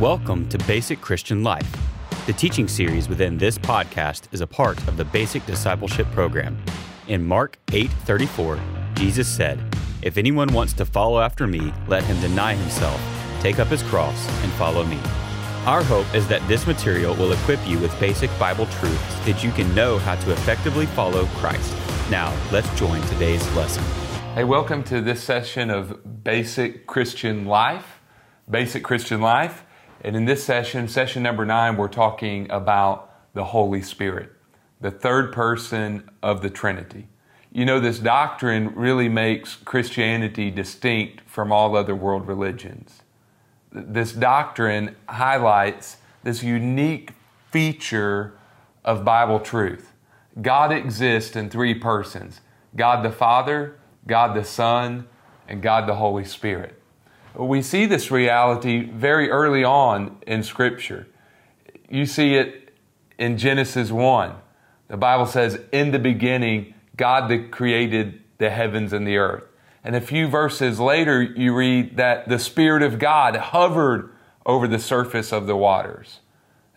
Welcome to Basic Christian Life. The teaching series within this podcast is a part of the Basic Discipleship Program. In Mark 8:34, Jesus said, "If anyone wants to follow after me, let him deny himself, take up his cross, and follow me." Our hope is that this material will equip you with basic Bible truths that you can know how to effectively follow Christ. Now, let's join today's lesson. Hey, welcome to this session of Basic Christian Life. Basic Christian Life. And in this session, session number nine, we're talking about the Holy Spirit, the third person of the Trinity. You know, this doctrine really makes Christianity distinct from all other world religions. This doctrine highlights this unique feature of Bible truth. God exists in three persons God the Father, God the Son, and God the Holy Spirit. We see this reality very early on in Scripture. You see it in Genesis 1. The Bible says, In the beginning, God created the heavens and the earth. And a few verses later, you read that the Spirit of God hovered over the surface of the waters.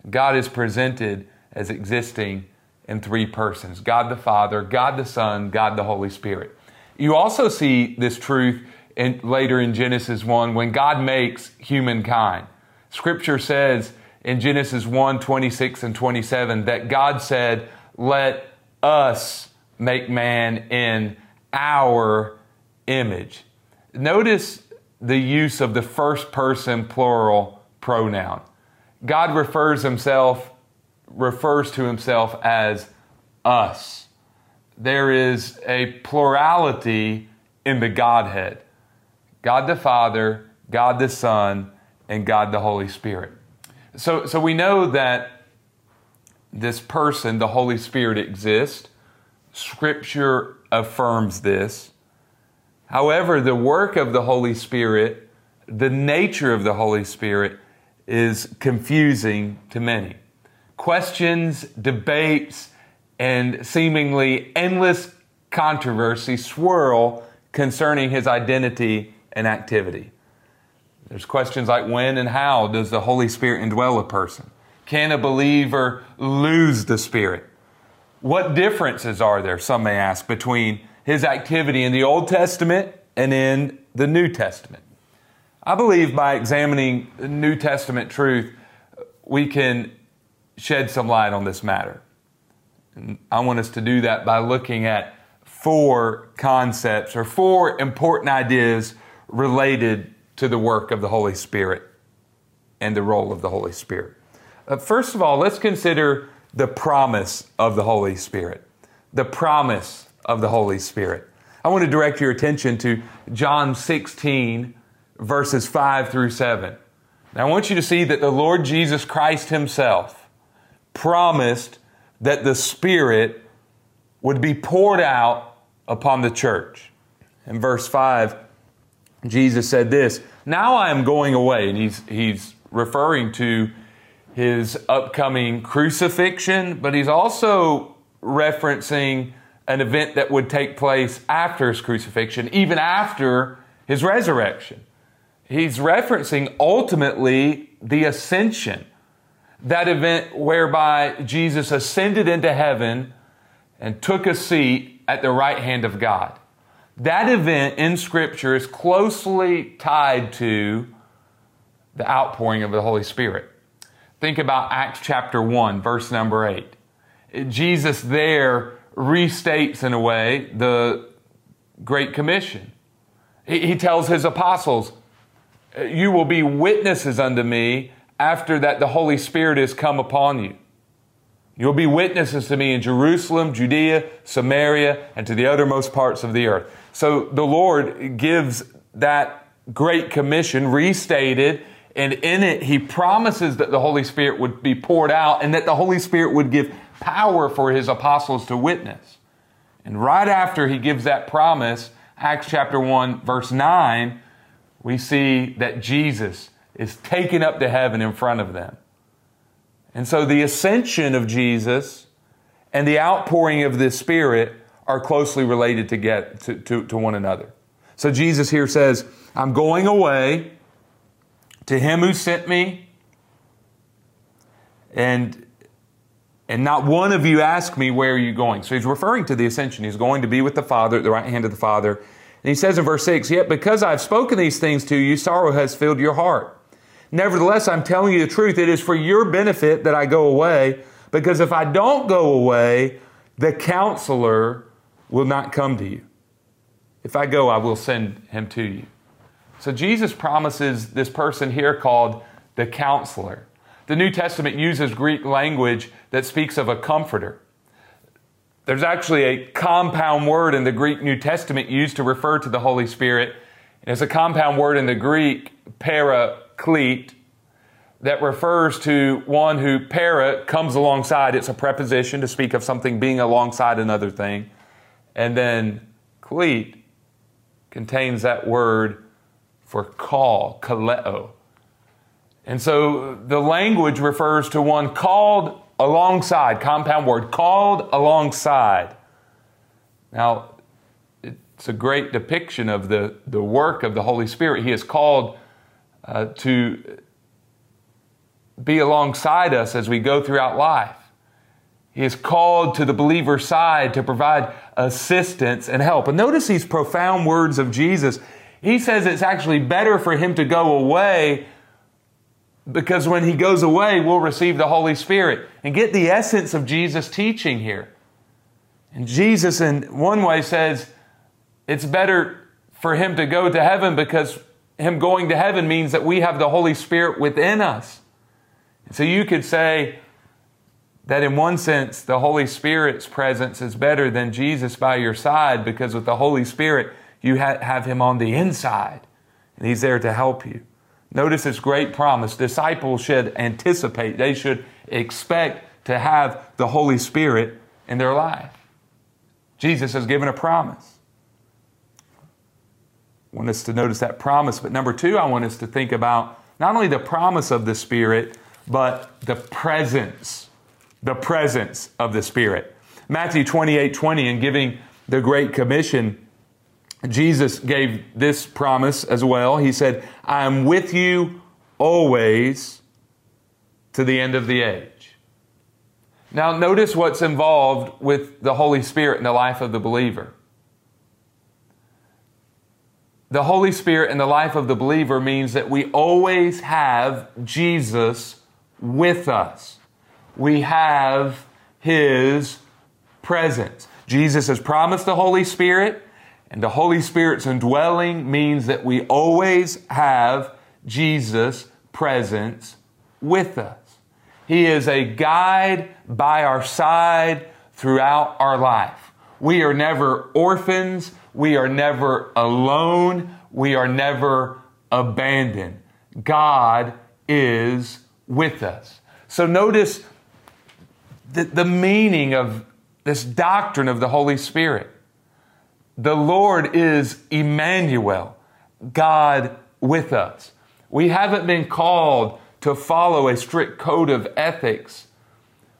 God is presented as existing in three persons God the Father, God the Son, God the Holy Spirit. You also see this truth in, later in Genesis 1 when God makes humankind. Scripture says in Genesis 1 26 and 27 that God said, Let us make man in our image. Notice the use of the first person plural pronoun. God refers himself refers to himself as us. There is a plurality in the Godhead. God the Father, God the Son, and God the Holy Spirit. So, so we know that this person, the Holy Spirit, exists. Scripture affirms this. However, the work of the Holy Spirit, the nature of the Holy Spirit, is confusing to many. Questions, debates, and seemingly endless controversy swirl concerning his identity and activity. There's questions like when and how does the Holy Spirit indwell a person? Can a believer lose the Spirit? What differences are there, some may ask, between his activity in the Old Testament and in the New Testament? I believe by examining the New Testament truth, we can shed some light on this matter. And I want us to do that by looking at four concepts or four important ideas related to the work of the Holy Spirit and the role of the Holy Spirit. Uh, first of all, let's consider the promise of the Holy Spirit. The promise of the Holy Spirit. I want to direct your attention to John 16, verses 5 through 7. Now, I want you to see that the Lord Jesus Christ Himself promised that the Spirit would be poured out upon the church. In verse 5, Jesus said this Now I am going away. And he's, he's referring to his upcoming crucifixion, but he's also referencing an event that would take place after his crucifixion, even after his resurrection. He's referencing ultimately the ascension, that event whereby Jesus ascended into heaven and took a seat at the right hand of God. That event in Scripture is closely tied to the outpouring of the Holy Spirit. Think about Acts chapter 1, verse number 8. Jesus there restates, in a way, the Great Commission. He tells his apostles, You will be witnesses unto me after that the Holy Spirit has come upon you. You'll be witnesses to me in Jerusalem, Judea, Samaria, and to the uttermost parts of the earth. So the Lord gives that great commission restated, and in it, He promises that the Holy Spirit would be poured out and that the Holy Spirit would give power for His apostles to witness. And right after He gives that promise, Acts chapter 1, verse 9, we see that Jesus is taken up to heaven in front of them. And so the ascension of Jesus and the outpouring of the Spirit are closely related to, get, to, to, to one another. So Jesus here says, I'm going away to him who sent me, And and not one of you ask me where are you going. So he's referring to the ascension. He's going to be with the Father at the right hand of the Father. And he says in verse 6, Yet because I've spoken these things to you, sorrow has filled your heart. Nevertheless, I'm telling you the truth. It is for your benefit that I go away, because if I don't go away, the counselor will not come to you. If I go, I will send him to you. So Jesus promises this person here called the counselor. The New Testament uses Greek language that speaks of a comforter. There's actually a compound word in the Greek New Testament used to refer to the Holy Spirit. It's a compound word in the Greek, paraclete, that refers to one who para comes alongside. It's a preposition to speak of something being alongside another thing. And then cleat contains that word for call, kaleo. And so the language refers to one called alongside, compound word, called alongside. Now, it's a great depiction of the, the work of the Holy Spirit. He is called uh, to be alongside us as we go throughout life. He is called to the believer's side to provide assistance and help. And notice these profound words of Jesus. He says it's actually better for him to go away because when he goes away, we'll receive the Holy Spirit and get the essence of Jesus' teaching here. And Jesus, in one way, says it's better for him to go to heaven because him going to heaven means that we have the Holy Spirit within us. And so you could say that in one sense, the Holy Spirit's presence is better than Jesus by your side because with the Holy Spirit, you have him on the inside and he's there to help you. Notice this great promise. Disciples should anticipate, they should expect to have the Holy Spirit in their life. Jesus has given a promise. I want us to notice that promise, but number two, I want us to think about not only the promise of the Spirit, but the presence, the presence of the Spirit. Matthew 28 20, in giving the Great Commission, Jesus gave this promise as well. He said, I am with you always to the end of the age. Now, notice what's involved with the Holy Spirit in the life of the believer. The Holy Spirit in the life of the believer means that we always have Jesus with us. We have His presence. Jesus has promised the Holy Spirit. And the Holy Spirit's indwelling means that we always have Jesus' presence with us. He is a guide by our side throughout our life. We are never orphans. We are never alone. We are never abandoned. God is with us. So notice the, the meaning of this doctrine of the Holy Spirit. The Lord is Emmanuel, God with us. We haven't been called to follow a strict code of ethics.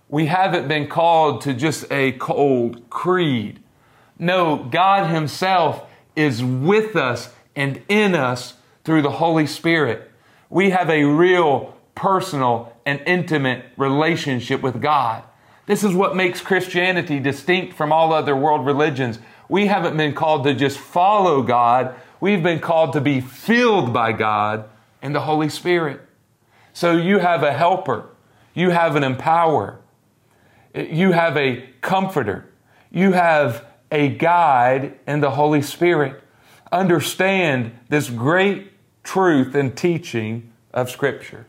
We haven't been called to just a cold creed. No, God Himself is with us and in us through the Holy Spirit. We have a real personal and intimate relationship with God. This is what makes Christianity distinct from all other world religions. We haven't been called to just follow God. We've been called to be filled by God and the Holy Spirit. So you have a helper. You have an empower. You have a comforter. You have a guide in the Holy Spirit. Understand this great truth and teaching of Scripture.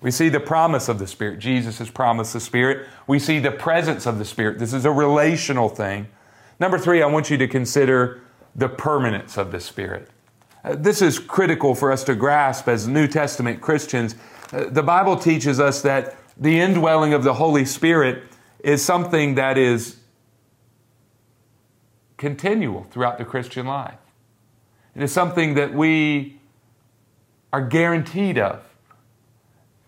We see the promise of the Spirit. Jesus has promised the Spirit. We see the presence of the Spirit. This is a relational thing. Number three, I want you to consider the permanence of the Spirit. Uh, this is critical for us to grasp as New Testament Christians. Uh, the Bible teaches us that the indwelling of the Holy Spirit is something that is continual throughout the Christian life. It is something that we are guaranteed of.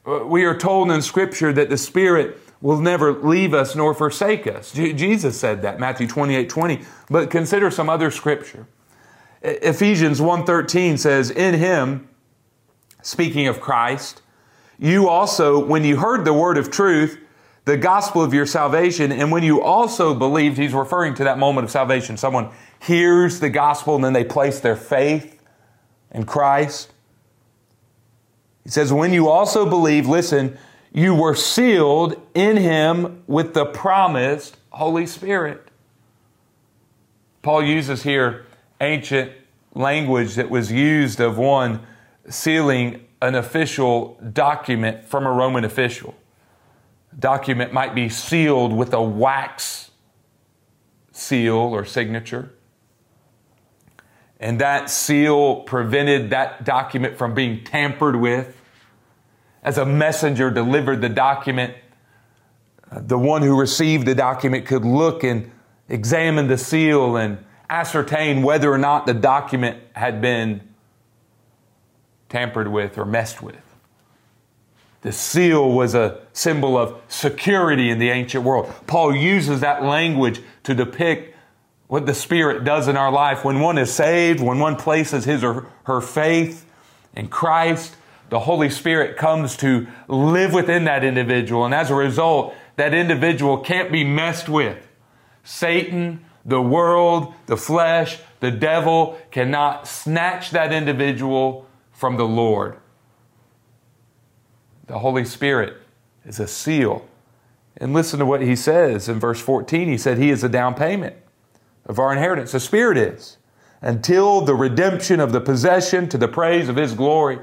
Uh, we are told in Scripture that the Spirit will never leave us nor forsake us. J- Jesus said that, Matthew 28 20. But consider some other scripture. Ephesians 1:13 says, "In him, speaking of Christ, you also, when you heard the word of truth, the gospel of your salvation, and when you also believed, he's referring to that moment of salvation. Someone hears the gospel and then they place their faith in Christ. He says, when you also believe, listen, you were sealed in him with the promised Holy Spirit. Paul uses here ancient language that was used of one sealing an official document from a Roman official. Document might be sealed with a wax seal or signature. And that seal prevented that document from being tampered with. As a messenger delivered the document, the one who received the document could look and examine the seal and ascertain whether or not the document had been tampered with or messed with. The seal was a symbol of security in the ancient world. Paul uses that language to depict what the Spirit does in our life. When one is saved, when one places his or her faith in Christ, the Holy Spirit comes to live within that individual. And as a result, that individual can't be messed with. Satan, the world, the flesh, the devil cannot snatch that individual from the Lord. The Holy Spirit is a seal. And listen to what he says in verse 14. He said, He is a down payment of our inheritance. The Spirit is until the redemption of the possession to the praise of His glory.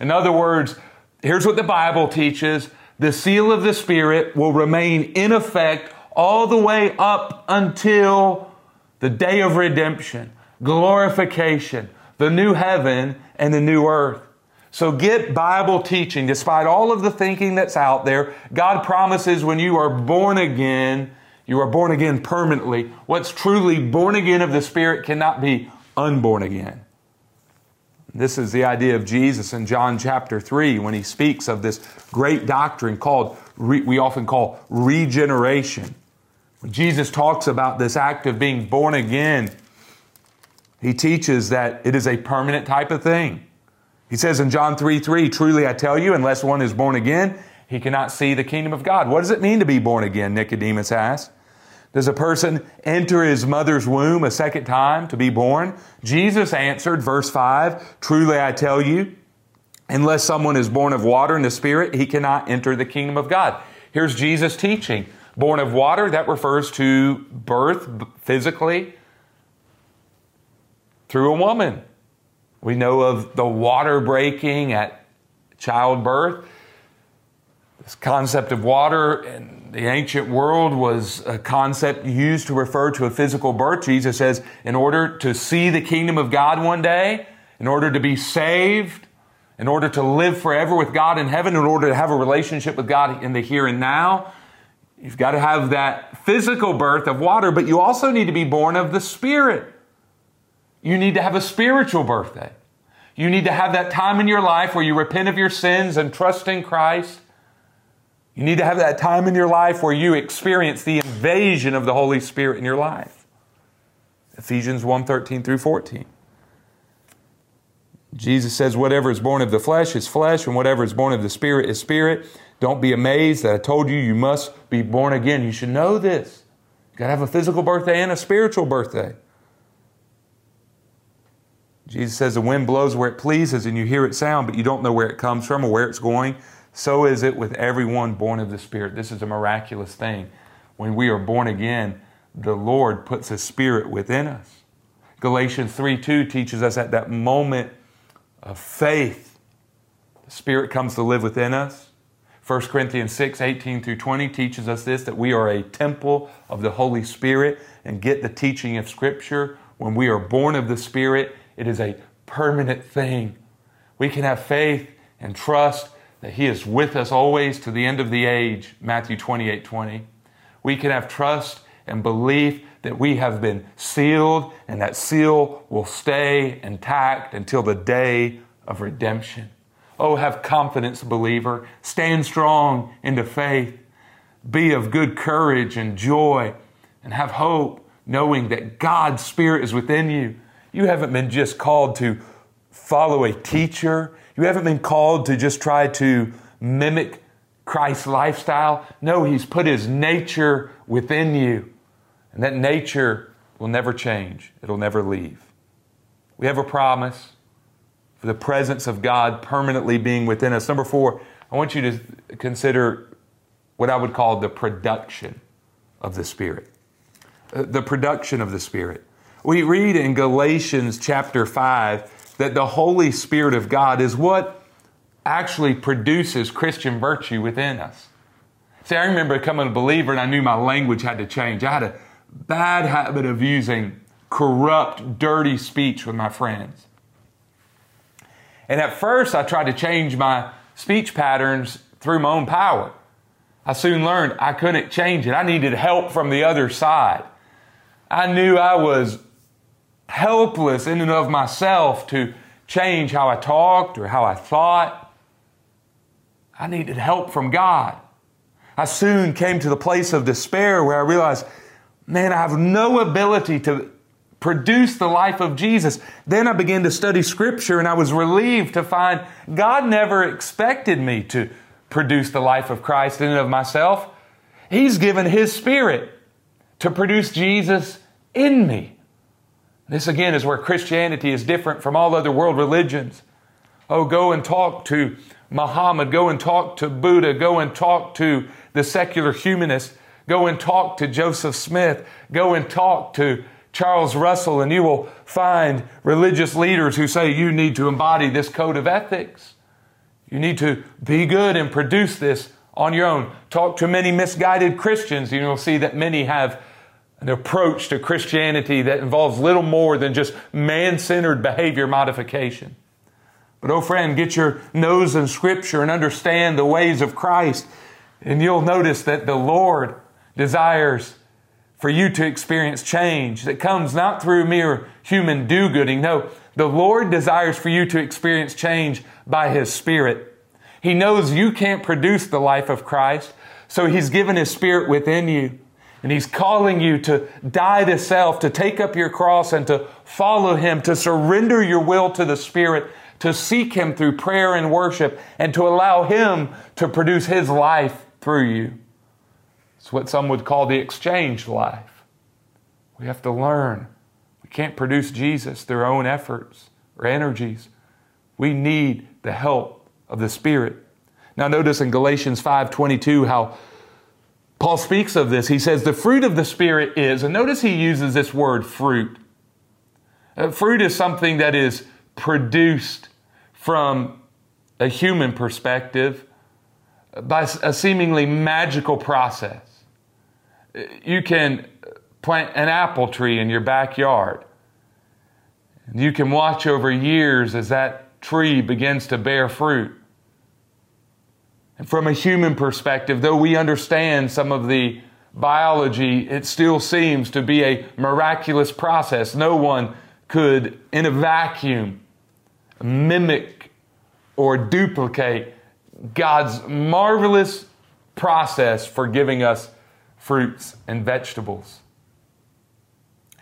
In other words, here's what the Bible teaches the seal of the Spirit will remain in effect all the way up until the day of redemption, glorification, the new heaven and the new earth. So get Bible teaching. Despite all of the thinking that's out there, God promises when you are born again, you are born again permanently. What's truly born again of the Spirit cannot be unborn again. This is the idea of Jesus in John chapter 3 when he speaks of this great doctrine called, we often call regeneration. When Jesus talks about this act of being born again, he teaches that it is a permanent type of thing. He says in John 3 3, Truly I tell you, unless one is born again, he cannot see the kingdom of God. What does it mean to be born again? Nicodemus asked. Does a person enter his mother's womb a second time to be born? Jesus answered, verse 5 Truly I tell you, unless someone is born of water and the Spirit, he cannot enter the kingdom of God. Here's Jesus teaching. Born of water, that refers to birth physically through a woman. We know of the water breaking at childbirth. This concept of water in the ancient world was a concept used to refer to a physical birth. Jesus says, in order to see the kingdom of God one day, in order to be saved, in order to live forever with God in heaven, in order to have a relationship with God in the here and now, you've got to have that physical birth of water, but you also need to be born of the Spirit. You need to have a spiritual birthday. You need to have that time in your life where you repent of your sins and trust in Christ. You need to have that time in your life where you experience the invasion of the Holy Spirit in your life. Ephesians 1 13 through 14. Jesus says, Whatever is born of the flesh is flesh, and whatever is born of the Spirit is spirit. Don't be amazed that I told you you must be born again. You should know this. You got to have a physical birthday and a spiritual birthday. Jesus says the wind blows where it pleases and you hear it sound, but you don't know where it comes from or where it's going. So is it with everyone born of the Spirit. This is a miraculous thing. When we are born again, the Lord puts a spirit within us. Galatians 3 2 teaches us at that moment of faith, the Spirit comes to live within us. 1 Corinthians 6 18 through 20 teaches us this that we are a temple of the Holy Spirit and get the teaching of Scripture. When we are born of the Spirit, it is a permanent thing. We can have faith and trust that He is with us always to the end of the age, Matthew 28 20. We can have trust and belief that we have been sealed and that seal will stay intact until the day of redemption. Oh, have confidence, believer. Stand strong into faith. Be of good courage and joy and have hope, knowing that God's Spirit is within you you haven't been just called to follow a teacher. You haven't been called to just try to mimic Christ's lifestyle. No, He's put His nature within you. And that nature will never change, it'll never leave. We have a promise for the presence of God permanently being within us. Number four, I want you to consider what I would call the production of the Spirit. Uh, the production of the Spirit. We read in Galatians chapter 5 that the Holy Spirit of God is what actually produces Christian virtue within us. See, I remember becoming a believer and I knew my language had to change. I had a bad habit of using corrupt, dirty speech with my friends. And at first, I tried to change my speech patterns through my own power. I soon learned I couldn't change it. I needed help from the other side. I knew I was helpless in and of myself to change how I talked or how I thought. I needed help from God. I soon came to the place of despair where I realized, man, I have no ability to produce the life of Jesus. Then I began to study Scripture and I was relieved to find God never expected me to produce the life of Christ in and of myself. He's given His Spirit to produce Jesus in me. This again is where Christianity is different from all other world religions. Oh, go and talk to Muhammad, go and talk to Buddha, go and talk to the secular humanist, go and talk to Joseph Smith, go and talk to Charles Russell, and you will find religious leaders who say you need to embody this code of ethics. You need to be good and produce this on your own. Talk to many misguided Christians, and you'll see that many have an approach to Christianity that involves little more than just man centered behavior modification. But, oh, friend, get your nose in Scripture and understand the ways of Christ, and you'll notice that the Lord desires for you to experience change that comes not through mere human do gooding. No, the Lord desires for you to experience change by His Spirit. He knows you can't produce the life of Christ, so He's given His Spirit within you. And He's calling you to die to self, to take up your cross and to follow Him, to surrender your will to the Spirit, to seek Him through prayer and worship, and to allow Him to produce His life through you. It's what some would call the exchange life. We have to learn. We can't produce Jesus through our own efforts or energies. We need the help of the Spirit. Now notice in Galatians 5:22 how Paul speaks of this. He says the fruit of the Spirit is, and notice he uses this word fruit. Uh, fruit is something that is produced from a human perspective by a seemingly magical process you can plant an apple tree in your backyard. You can watch over years as that tree begins to bear fruit. And from a human perspective, though we understand some of the biology, it still seems to be a miraculous process. No one could, in a vacuum, mimic or duplicate God's marvelous process for giving us fruits and vegetables.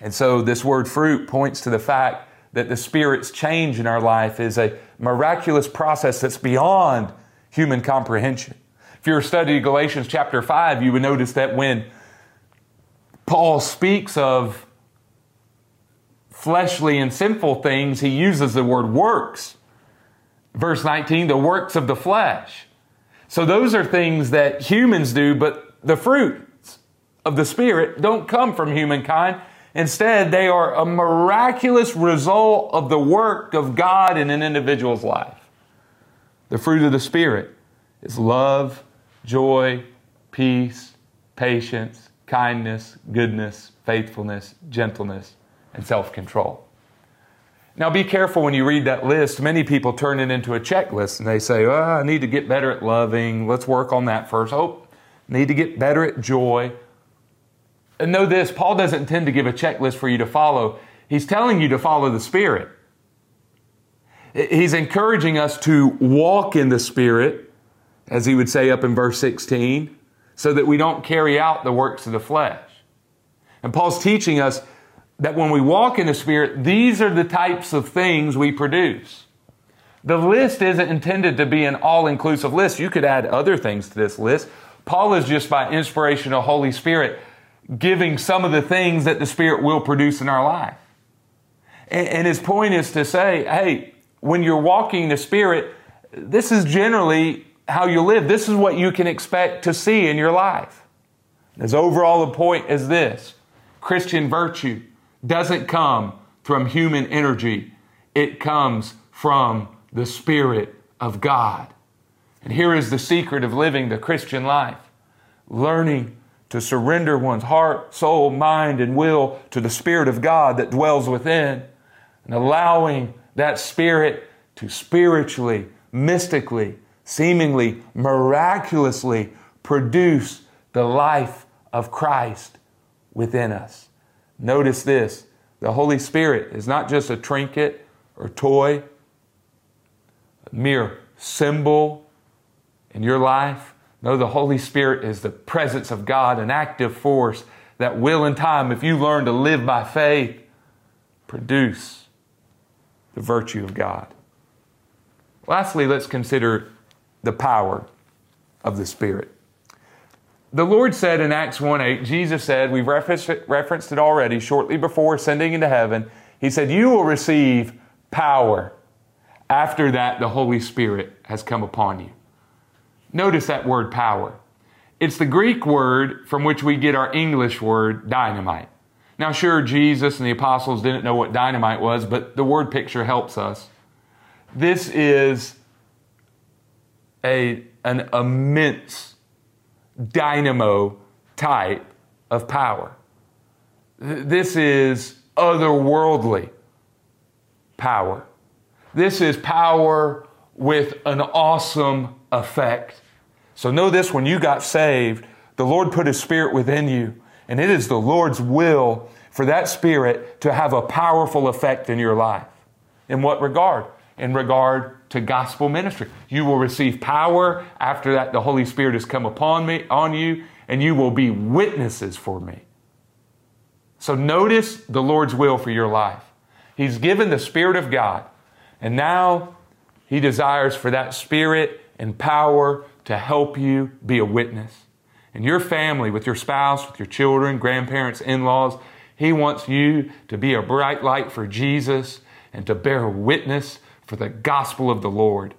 And so, this word fruit points to the fact that the Spirit's change in our life is a miraculous process that's beyond human comprehension. If you were studying Galatians chapter 5, you would notice that when Paul speaks of fleshly and sinful things, he uses the word works. Verse 19, the works of the flesh. So those are things that humans do, but the fruits of the Spirit don't come from humankind. Instead, they are a miraculous result of the work of God in an individual's life. The fruit of the Spirit is love, joy, peace, patience, kindness, goodness, faithfulness, gentleness, and self control. Now, be careful when you read that list. Many people turn it into a checklist and they say, oh, I need to get better at loving. Let's work on that first. Oh, need to get better at joy. And know this Paul doesn't intend to give a checklist for you to follow, he's telling you to follow the Spirit. He's encouraging us to walk in the Spirit, as he would say up in verse 16, so that we don't carry out the works of the flesh. And Paul's teaching us that when we walk in the Spirit, these are the types of things we produce The list isn't intended to be an all inclusive list. You could add other things to this list. Paul is just by inspiration of Holy Spirit giving some of the things that the Spirit will produce in our life. And, his point is to say, hey, when you're walking the Spirit, this is generally how you live. This is what you can expect to see in your life. As overall the point is this Christian virtue doesn't come from human energy, it comes from the Spirit of God. And here is the secret of living the Christian life learning to surrender one's heart, soul, mind, and will to the Spirit of God that dwells within, and allowing that Spirit to spiritually, mystically, seemingly, miraculously produce the life of Christ within us. Notice this the Holy Spirit is not just a trinket or toy, a mere symbol in your life. No, the Holy Spirit is the presence of God, an active force that will, in time, if you learn to live by faith, produce the virtue of God. Lastly, let's consider the power of the Spirit. The Lord said in Acts 1 8, Jesus said, we've referenced it, referenced it already, shortly before ascending into heaven, He said, You will receive power. After that, the Holy Spirit has come upon you. Notice that word power. It's the Greek word from which we get our English word dynamite. Now, sure, Jesus and the apostles didn't know what dynamite was, but the word picture helps us. This is a, an immense dynamo type of power. This is otherworldly power. This is power with an awesome effect. So know this when you got saved, the Lord put His Spirit within you, and it is the Lord's will for that Spirit to have a powerful effect in your life. In what regard? In regard to gospel ministry. You will receive power after that the Holy Spirit has come upon me on you and you will be witnesses for me. So notice the Lord's will for your life. He's given the Spirit of God and now he desires for that Spirit and power to help you be a witness. And your family, with your spouse, with your children, grandparents, in laws, he wants you to be a bright light for Jesus and to bear witness for the gospel of the Lord.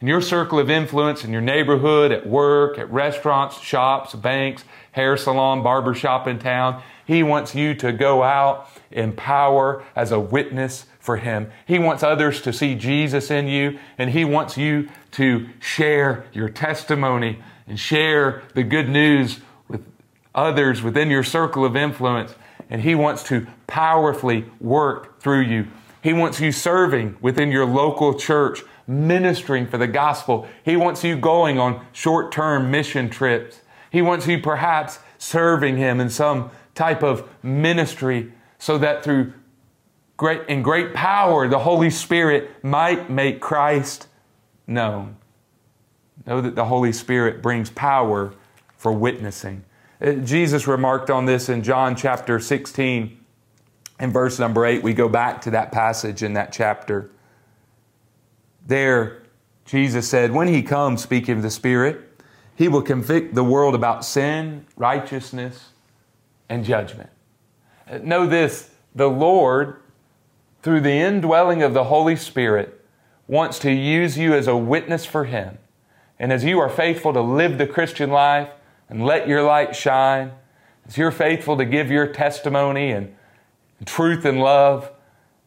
In your circle of influence, in your neighborhood, at work, at restaurants, shops, banks, hair salon, barber shop in town, He wants you to go out in power as a witness for Him. He wants others to see Jesus in you, and He wants you to share your testimony and share the good news with others within your circle of influence. And He wants to powerfully work through you. He wants you serving within your local church, ministering for the gospel. He wants you going on short term mission trips. He wants you perhaps serving Him in some type of ministry so that through great, in great power, the Holy Spirit might make Christ known. Know that the Holy Spirit brings power for witnessing. Uh, Jesus remarked on this in John chapter 16 in verse number 8, we go back to that passage in that chapter. There, Jesus said, When He comes, speaking of the Spirit, He will convict the world about sin, righteousness, and judgment. Know this the Lord, through the indwelling of the Holy Spirit, wants to use you as a witness for Him. And as you are faithful to live the Christian life and let your light shine, as you're faithful to give your testimony and truth and love,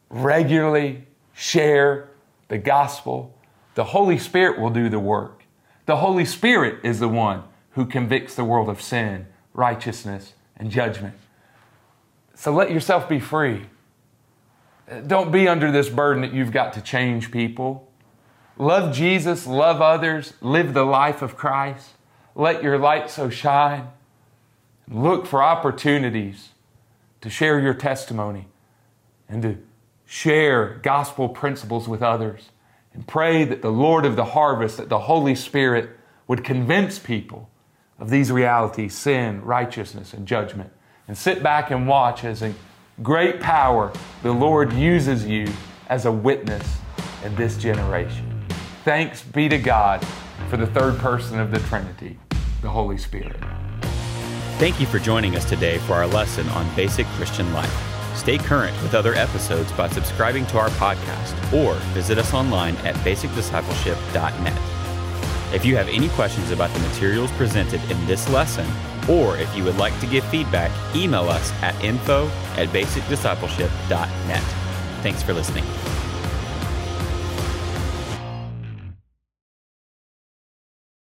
regularly share the gospel, the Holy Spirit will do the work. The Holy Spirit is the one who convicts the world of sin, righteousness, and judgment. So let yourself be free. Don't be under this burden that you've got to change people. Love Jesus, love others, live the life of Christ. Let your light so shine. Look for opportunities to share your testimony and to share gospel principles with others. And pray that the Lord of the harvest, that the Holy Spirit would convince people of these realities sin, righteousness, and judgment. And sit back and watch as in great power the Lord uses you as a witness in this generation. Thanks be to God for the third person of the Trinity, the Holy Spirit. Thank you for joining us today for our lesson on basic Christian life. Stay current with other episodes by subscribing to our podcast or visit us online at basicdiscipleship.net. If you have any questions about the materials presented in this lesson, or if you would like to give feedback, email us at info at basicdiscipleship.net. Thanks for listening.